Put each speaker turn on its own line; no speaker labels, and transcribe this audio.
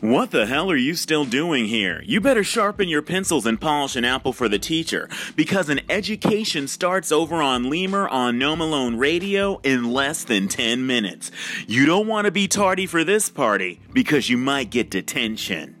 What the hell are you still doing here? You better sharpen your pencils and polish an apple for the teacher, because an education starts over on Lemur on No Malone Radio in less than 10 minutes. You don't want to be tardy for this party, because you might get detention.